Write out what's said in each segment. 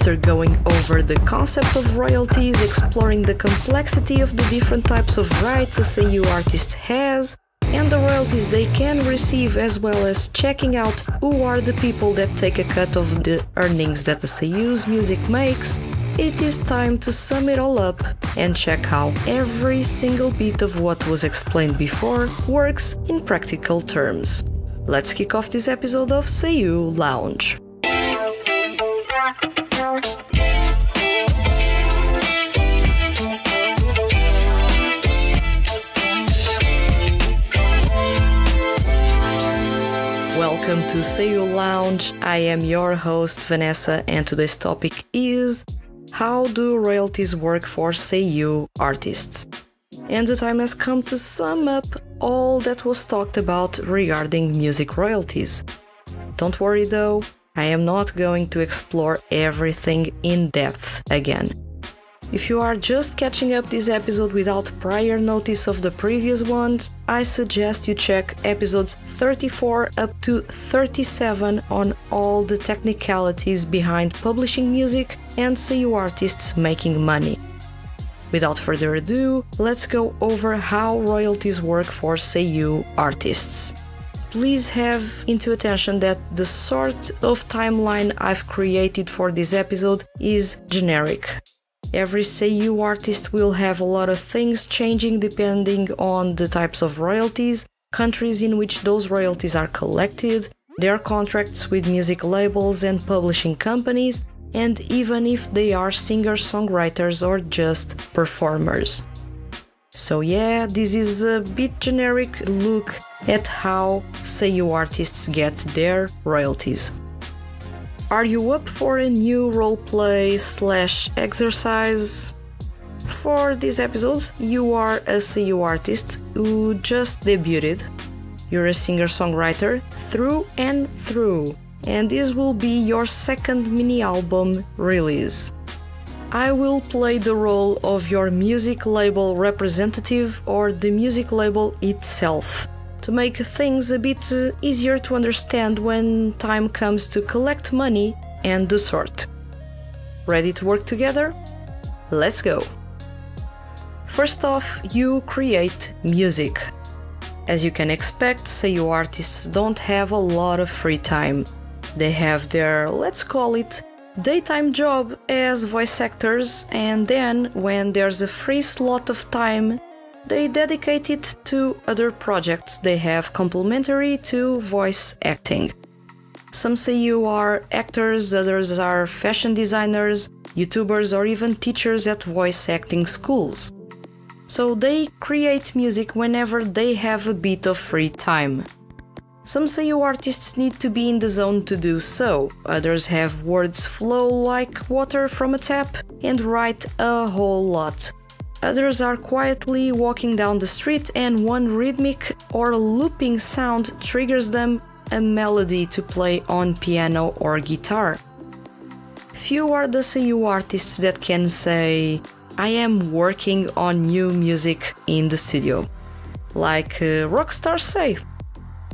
After going over the concept of royalties, exploring the complexity of the different types of rights a Seiyuu artist has, and the royalties they can receive, as well as checking out who are the people that take a cut of the earnings that the Seiyuu's music makes, it is time to sum it all up and check how every single bit of what was explained before works in practical terms. Let's kick off this episode of Seiyuu Lounge. Welcome to Seiyuu Lounge. I am your host Vanessa, and today's topic is how do royalties work for Seiyuu artists? And the time has come to sum up all that was talked about regarding music royalties. Don't worry though, I am not going to explore everything in depth again. If you are just catching up this episode without prior notice of the previous ones, I suggest you check episodes 34 up to 37 on all the technicalities behind publishing music and Seiyuu artists making money. Without further ado, let's go over how royalties work for Seiyuu artists. Please have into attention that the sort of timeline I've created for this episode is generic. Every Seiyuu artist will have a lot of things changing depending on the types of royalties, countries in which those royalties are collected, their contracts with music labels and publishing companies, and even if they are singer songwriters or just performers. So, yeah, this is a bit generic look at how Seiyuu artists get their royalties. Are you up for a new roleplay slash exercise? For this episode, you are a Seiyuu artist who just debuted. You're a singer songwriter through and through, and this will be your second mini album release. I will play the role of your music label representative or the music label itself to make things a bit easier to understand when time comes to collect money and the sort. Ready to work together? Let's go! First off, you create music. As you can expect, Seiyuu artists don't have a lot of free time. They have their, let's call it, daytime job as voice actors, and then when there's a free slot of time, they dedicate it to other projects they have complementary to voice acting. Some Seiyuu are actors, others are fashion designers, YouTubers, or even teachers at voice acting schools. So they create music whenever they have a bit of free time. Some Seiyuu artists need to be in the zone to do so, others have words flow like water from a tap and write a whole lot. Others are quietly walking down the street and one rhythmic or looping sound triggers them a melody to play on piano or guitar. Few are the Seiyuu artists that can say, I am working on new music in the studio. Like uh, rock stars say.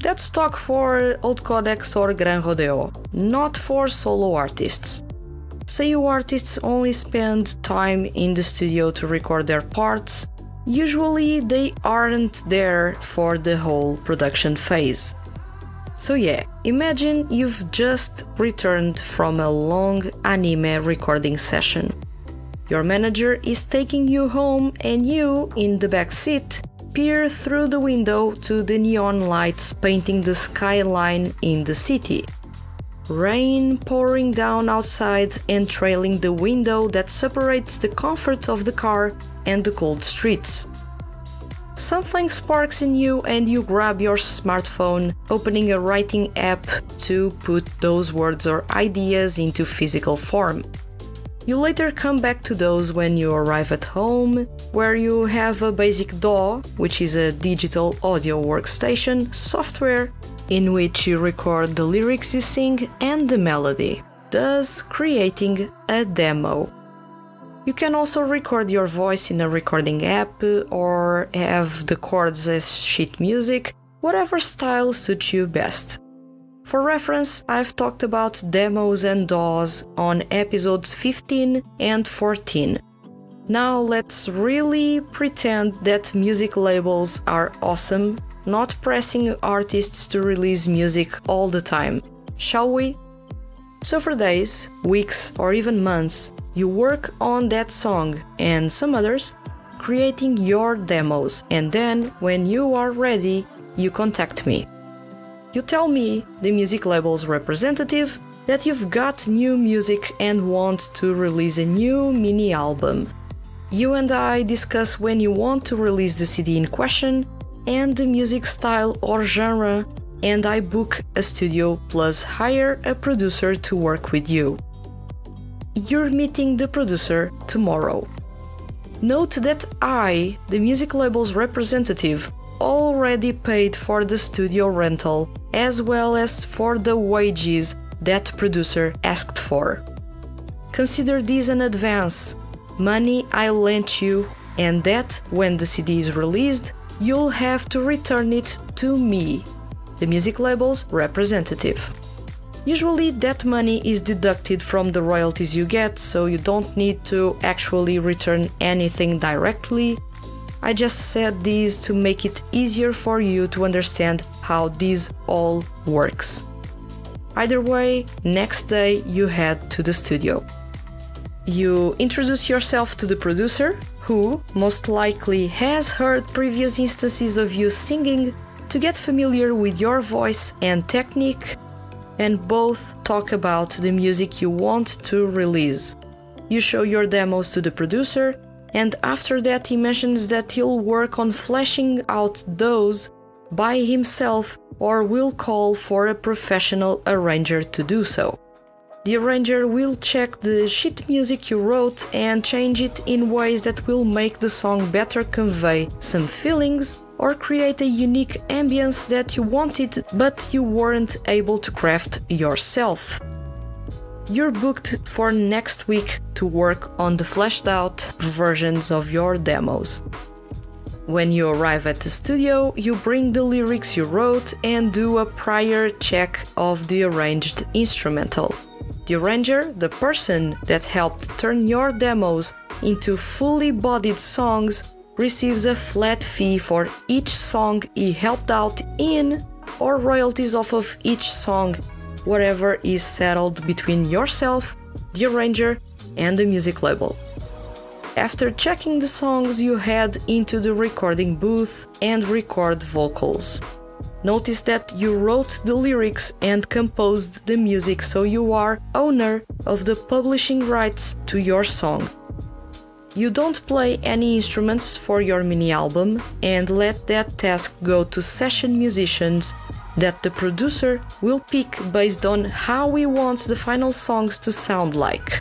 That's talk for OLDCODEX or GRANRODEO, not for solo artists. Seiyuu artists only spend time in the studio to record their parts. Usually, they aren't there for the whole production phase. So, yeah, imagine you've just returned from a long anime recording session. Your manager is taking you home, and you, in the back seat, peer through the window to the neon lights painting the skyline in the city rain pouring down outside and trailing the window that separates the comfort of the car and the cold streets. Something sparks in you and you grab your smartphone, opening a writing app to put those words or ideas into physical form. You later come back to those when you arrive at home, where you have a basic DAW, which is a digital audio workstation software in which you record the lyrics you sing and the melody, thus creating a demo. You can also record your voice in a recording app or have the chords as sheet music, whatever style suits you best. For reference, I've talked about demos and DAWs on episodes 15 and 14. Now let's really pretend that music labels are awesome, not pressing artists to release music all the time, shall we? So for days, weeks, or even months, you work on that song and some others, creating your demos, and then when you are ready, you contact me. You tell me, the music label's representative, that you've got new music and want to release a new mini album. You and I discuss when you want to release the CD in question and the music style or genre, and I book a studio plus hire a producer to work with you. You're meeting the producer tomorrow. Note that I, the music label's representative, already paid for the studio rental as well as for the wages that producer asked for. Consider this an advance, money I lent you, and that when the CD is released, you'll have to return it to me, the music label's representative. Usually, that money is deducted from the royalties you get, so you don't need to actually return anything directly, I just said these to make it easier for you to understand how this all works. Either way, next day you head to the studio. You introduce yourself to the producer, who most likely has heard previous instances of you singing to get familiar with your voice and technique, and both talk about the music you want to release. You show your demos to the producer, and after that he mentions that he'll work on fleshing out those by himself or will call for a professional arranger to do so. The arranger will check the sheet music you wrote and change it in ways that will make the song better convey some feelings or create a unique ambience that you wanted but you weren't able to craft yourself you're booked for next week to work on the fleshed out versions of your demos. When you arrive at the studio, you bring the lyrics you wrote and do a prior check of the arranged instrumental. The arranger, the person that helped turn your demos into fully bodied songs, receives a flat fee for each song he helped out in or royalties off of each song whatever is settled between yourself, the arranger, and the music label. After checking the songs, you head into the recording booth and record vocals. Notice that you wrote the lyrics and composed the music, so you are owner of the publishing rights to your song. You don't play any instruments for your mini album and let that task go to session musicians that the producer will pick based on how he wants the final songs to sound like.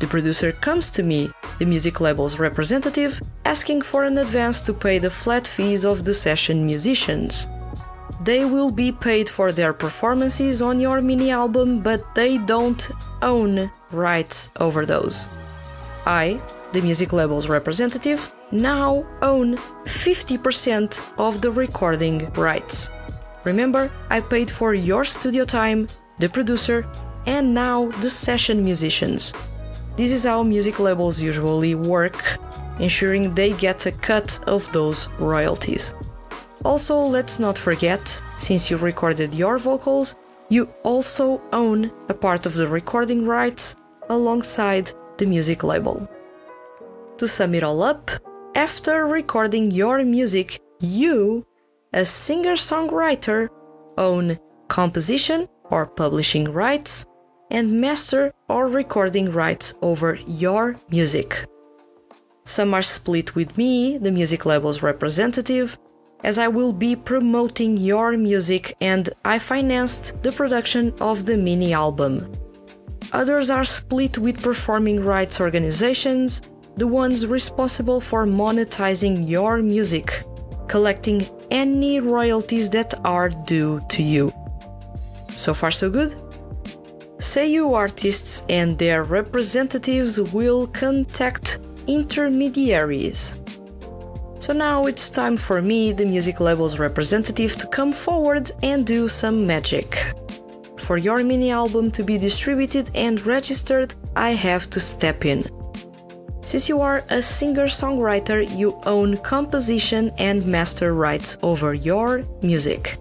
The producer comes to me, the music label's representative, asking for an advance to pay the flat fees of the session musicians. They will be paid for their performances on your mini album, but they don't own rights over those. I, the music label's representative, now own 50% of the recording rights. Remember, I paid for your studio time, the producer, and now the session musicians. This is how music labels usually work, ensuring they get a cut of those royalties. Also, let's not forget, since you recorded your vocals, you also own a part of the recording rights alongside the music label. To sum it all up, after recording your music, you a singer songwriter own composition or publishing rights and master or recording rights over your music. Some are split with me, the music label's representative, as I will be promoting your music and I financed the production of the mini album. Others are split with performing rights organizations, the ones responsible for monetizing your music collecting any royalties that are due to you. So far, so good? Seiyu artists and their representatives will contact intermediaries. So now it's time for me, the music label's representative, to come forward and do some magic. for your mini album to be distributed and registered, I have to step in. Since you are a singer songwriter, you own composition and master rights over your music.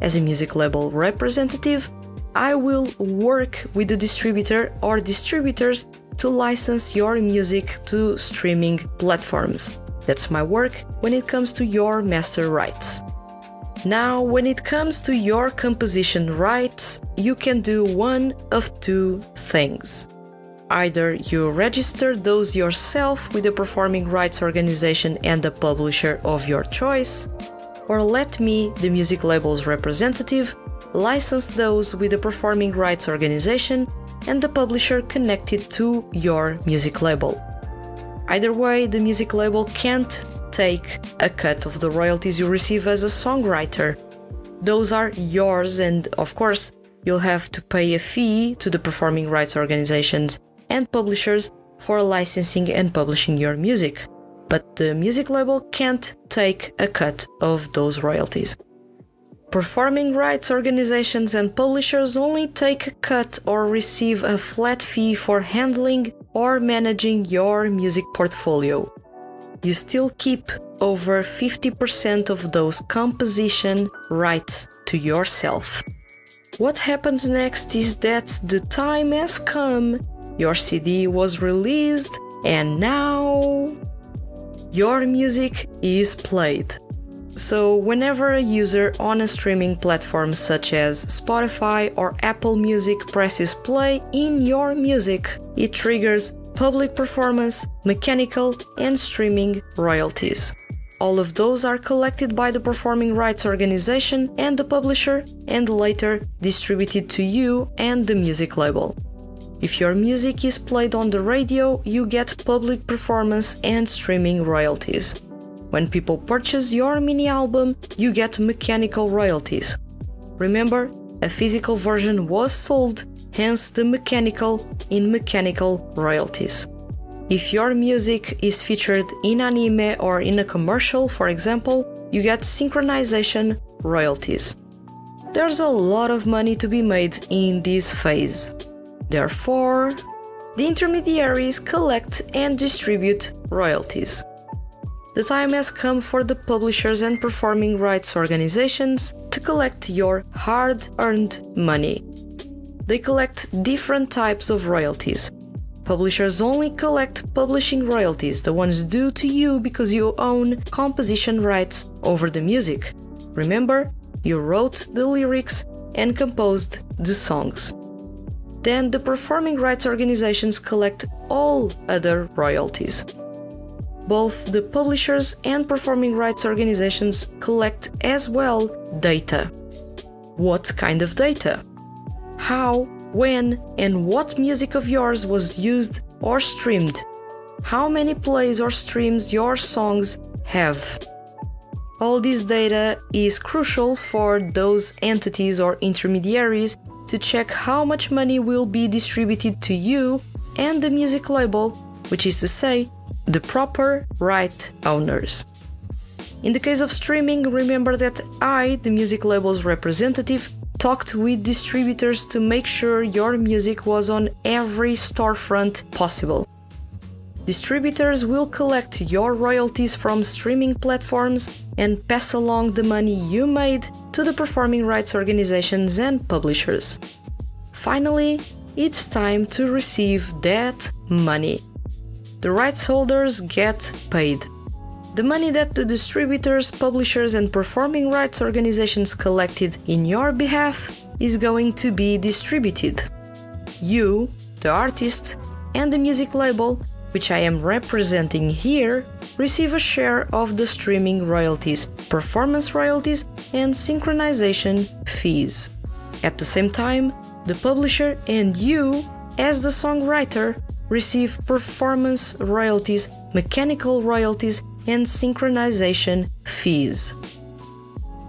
As a music label representative, I will work with the distributor or distributors to license your music to streaming platforms. That's my work when it comes to your master rights. Now, when it comes to your composition rights, you can do one of two things. Either you register those yourself with a performing rights organization and the publisher of your choice, or let me, the music label's representative, license those with a performing rights organization and the publisher connected to your music label. Either way, the music label can't take a cut of the royalties you receive as a songwriter. Those are yours, and of course, you'll have to pay a fee to the performing rights organizations and publishers for licensing and publishing your music. But the music label can't take a cut of those royalties. Performing rights organizations and publishers only take a cut or receive a flat fee for handling or managing your music portfolio. You still keep over 50% of those composition rights to yourself. What happens next is that the time has come, your CD was released, and now your music is played. So, whenever a user on a streaming platform such as Spotify or Apple Music presses play in your music, it triggers public performance, mechanical, and streaming royalties. All of those are collected by the performing rights organization and the publisher and later distributed to you and the music label. If your music is played on the radio, you get public performance and streaming royalties. When people purchase your mini album, you get mechanical royalties. Remember, a physical version was sold, hence the mechanical in mechanical royalties. If your music is featured in anime or in a commercial, for example, you get synchronization royalties. There's a lot of money to be made in this phase. Therefore, the intermediaries collect and distribute royalties the time has come for the publishers and performing rights organizations to collect your hard earned money. They collect different types of royalties. Publishers only collect publishing royalties, the ones due to you because you own composition rights over the music. Remember, you wrote the lyrics and composed the songs. Then the performing rights organizations collect all other royalties both the publishers and performing rights organizations collect as well data. What kind of data? How, when, and what music of yours was used or streamed? How many plays or streams your songs have? All this data is crucial for those entities or intermediaries to check how much money will be distributed to you and the music label, which is to say, the proper right owners. In the case of streaming, remember that I, the music label's representative, talked with distributors to make sure your music was on every storefront possible. Distributors will collect your royalties from streaming platforms and pass along the money you made to the performing rights organizations and publishers. Finally, it's time to receive that money the rights holders get paid. The money that the distributors, publishers, and performing rights organizations collected in your behalf is going to be distributed. You, the artist, and the music label, which I am representing here, receive a share of the streaming royalties, performance royalties, and synchronization fees. At the same time, the publisher and you, as the songwriter, receive performance royalties, mechanical royalties, and synchronization fees.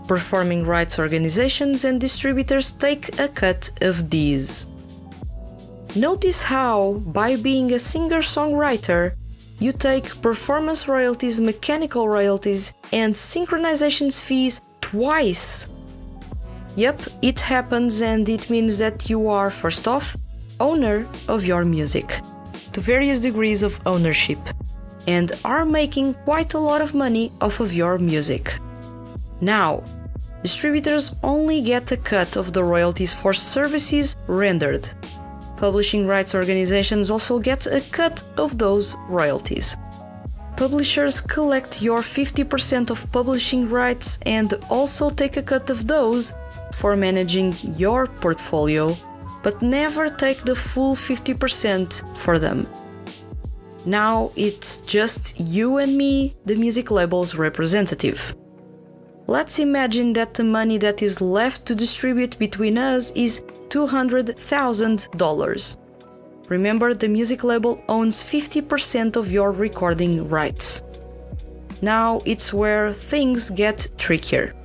Performing rights organizations and distributors take a cut of these. Notice how, by being a singer songwriter, you take performance royalties, mechanical royalties, and synchronization fees twice. Yep, it happens and it means that you are, first off, owner of your music, to various degrees of ownership, and are making quite a lot of money off of your music. Now, distributors only get a cut of the royalties for services rendered. Publishing rights organizations also get a cut of those royalties. Publishers collect your 50% of publishing rights and also take a cut of those for managing your portfolio, but never take the full 50% for them. Now it's just you and me, the music label's representative. Let's imagine that the money that is left to distribute between us is $200,000. Remember, the music label owns 50% of your recording rights. Now it's where things get trickier.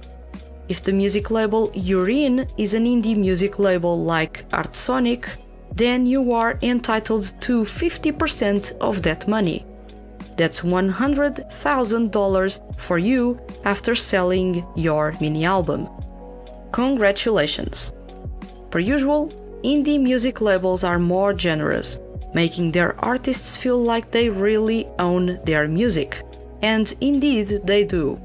If the music label you're in is an indie music label like Artsonic, then you are entitled to 50% of that money. That's $100,000 for you after selling your mini album. Congratulations! Per usual, indie music labels are more generous, making their artists feel like they really own their music. And indeed, they do.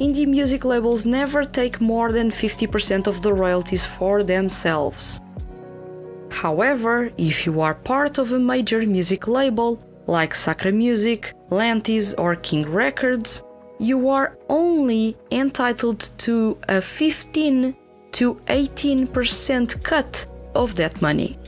Indie music labels never take more than 50% of the royalties for themselves. However, if you are part of a major music label, like Sacra Music, Lantis, or King Records, you are only entitled to a 15 to 18% cut of that money.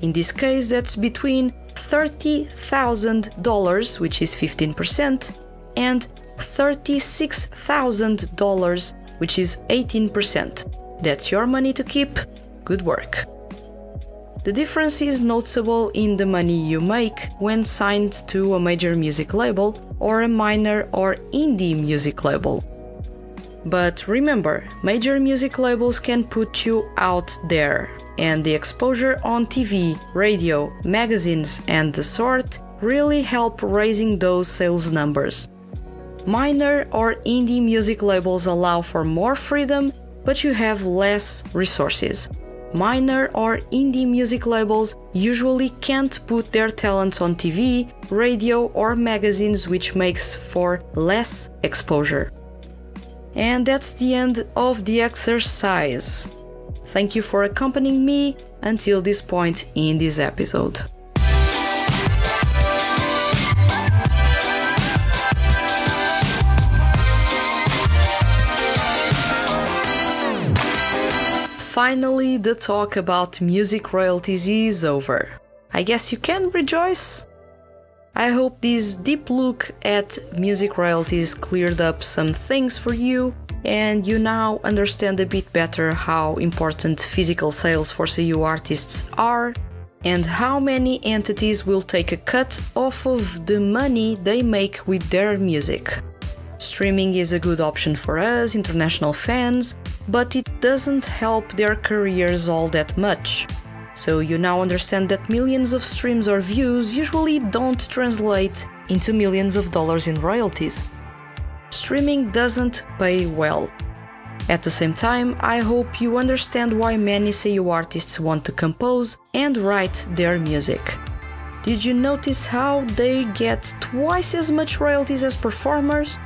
In this case, that's between $30,000, which is 15%, and $36,000, which is 18%. That's your money to keep. Good work. The difference is noticeable in the money you make when signed to a major music label or a minor or indie music label. But remember, major music labels can put you out there, and the exposure on TV, radio, magazines, and the sort really help raising those sales numbers. Minor or indie music labels allow for more freedom, but you have less resources. Minor or indie music labels usually can't put their talents on TV, radio, or magazines, which makes for less exposure. And that's the end of the exercise. Thank you for accompanying me until this point in this episode. Finally, the talk about music royalties is over. I guess you can rejoice? I hope this deep look at music royalties cleared up some things for you and you now understand a bit better how important physical sales for Seiyuu artists are and how many entities will take a cut off of the money they make with their music. Streaming is a good option for us, international fans, but it doesn't help their careers all that much. So you now understand that millions of streams or views usually don't translate into millions of dollars in royalties. Streaming doesn't pay well. At the same time, I hope you understand why many Seiyuu artists want to compose and write their music. Did you notice how they get twice as much royalties as performers?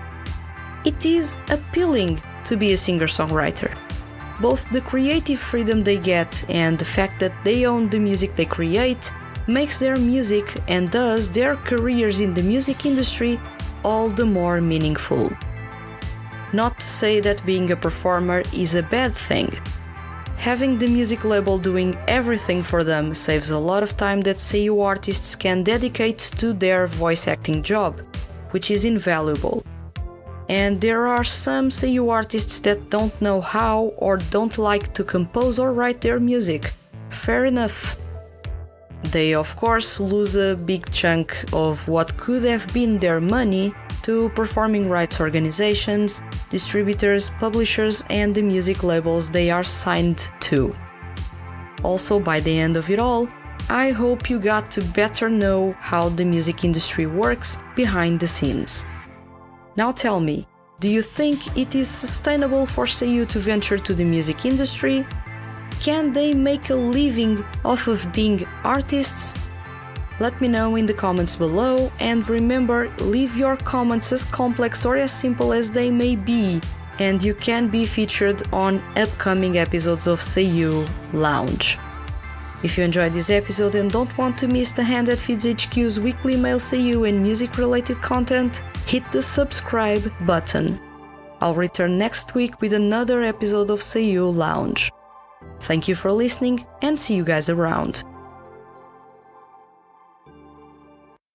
It is appealing to be a singer songwriter both the creative freedom they get and the fact that they own the music they create makes their music and thus their careers in the music industry all the more meaningful. Not to say that being a performer is a bad thing. Having the music label doing everything for them saves a lot of time that Seiyuu artists can dedicate to their voice acting job, which is invaluable and there are some Seiyuu artists that don't know how or don't like to compose or write their music. Fair enough. They, of course, lose a big chunk of what could have been their money to performing rights organizations, distributors, publishers, and the music labels they are signed to. Also, by the end of it all, I hope you got to better know how the music industry works behind the scenes. Now tell me, Do you think it is sustainable for Seiyu to venture to the music industry? Can they make a living off of being artists? Let me know in the comments below and remember, leave your comments as complex or as simple as they may be, and you can be featured on upcoming episodes of Seiyuu Lounge. If you enjoyed this episode and don't want to miss the Hand that Feeds HQ's weekly mail Seiyu and music related content, hit the subscribe button. I'll return next week with another episode of Seiyuu Lounge. Thank you for listening and see you guys around.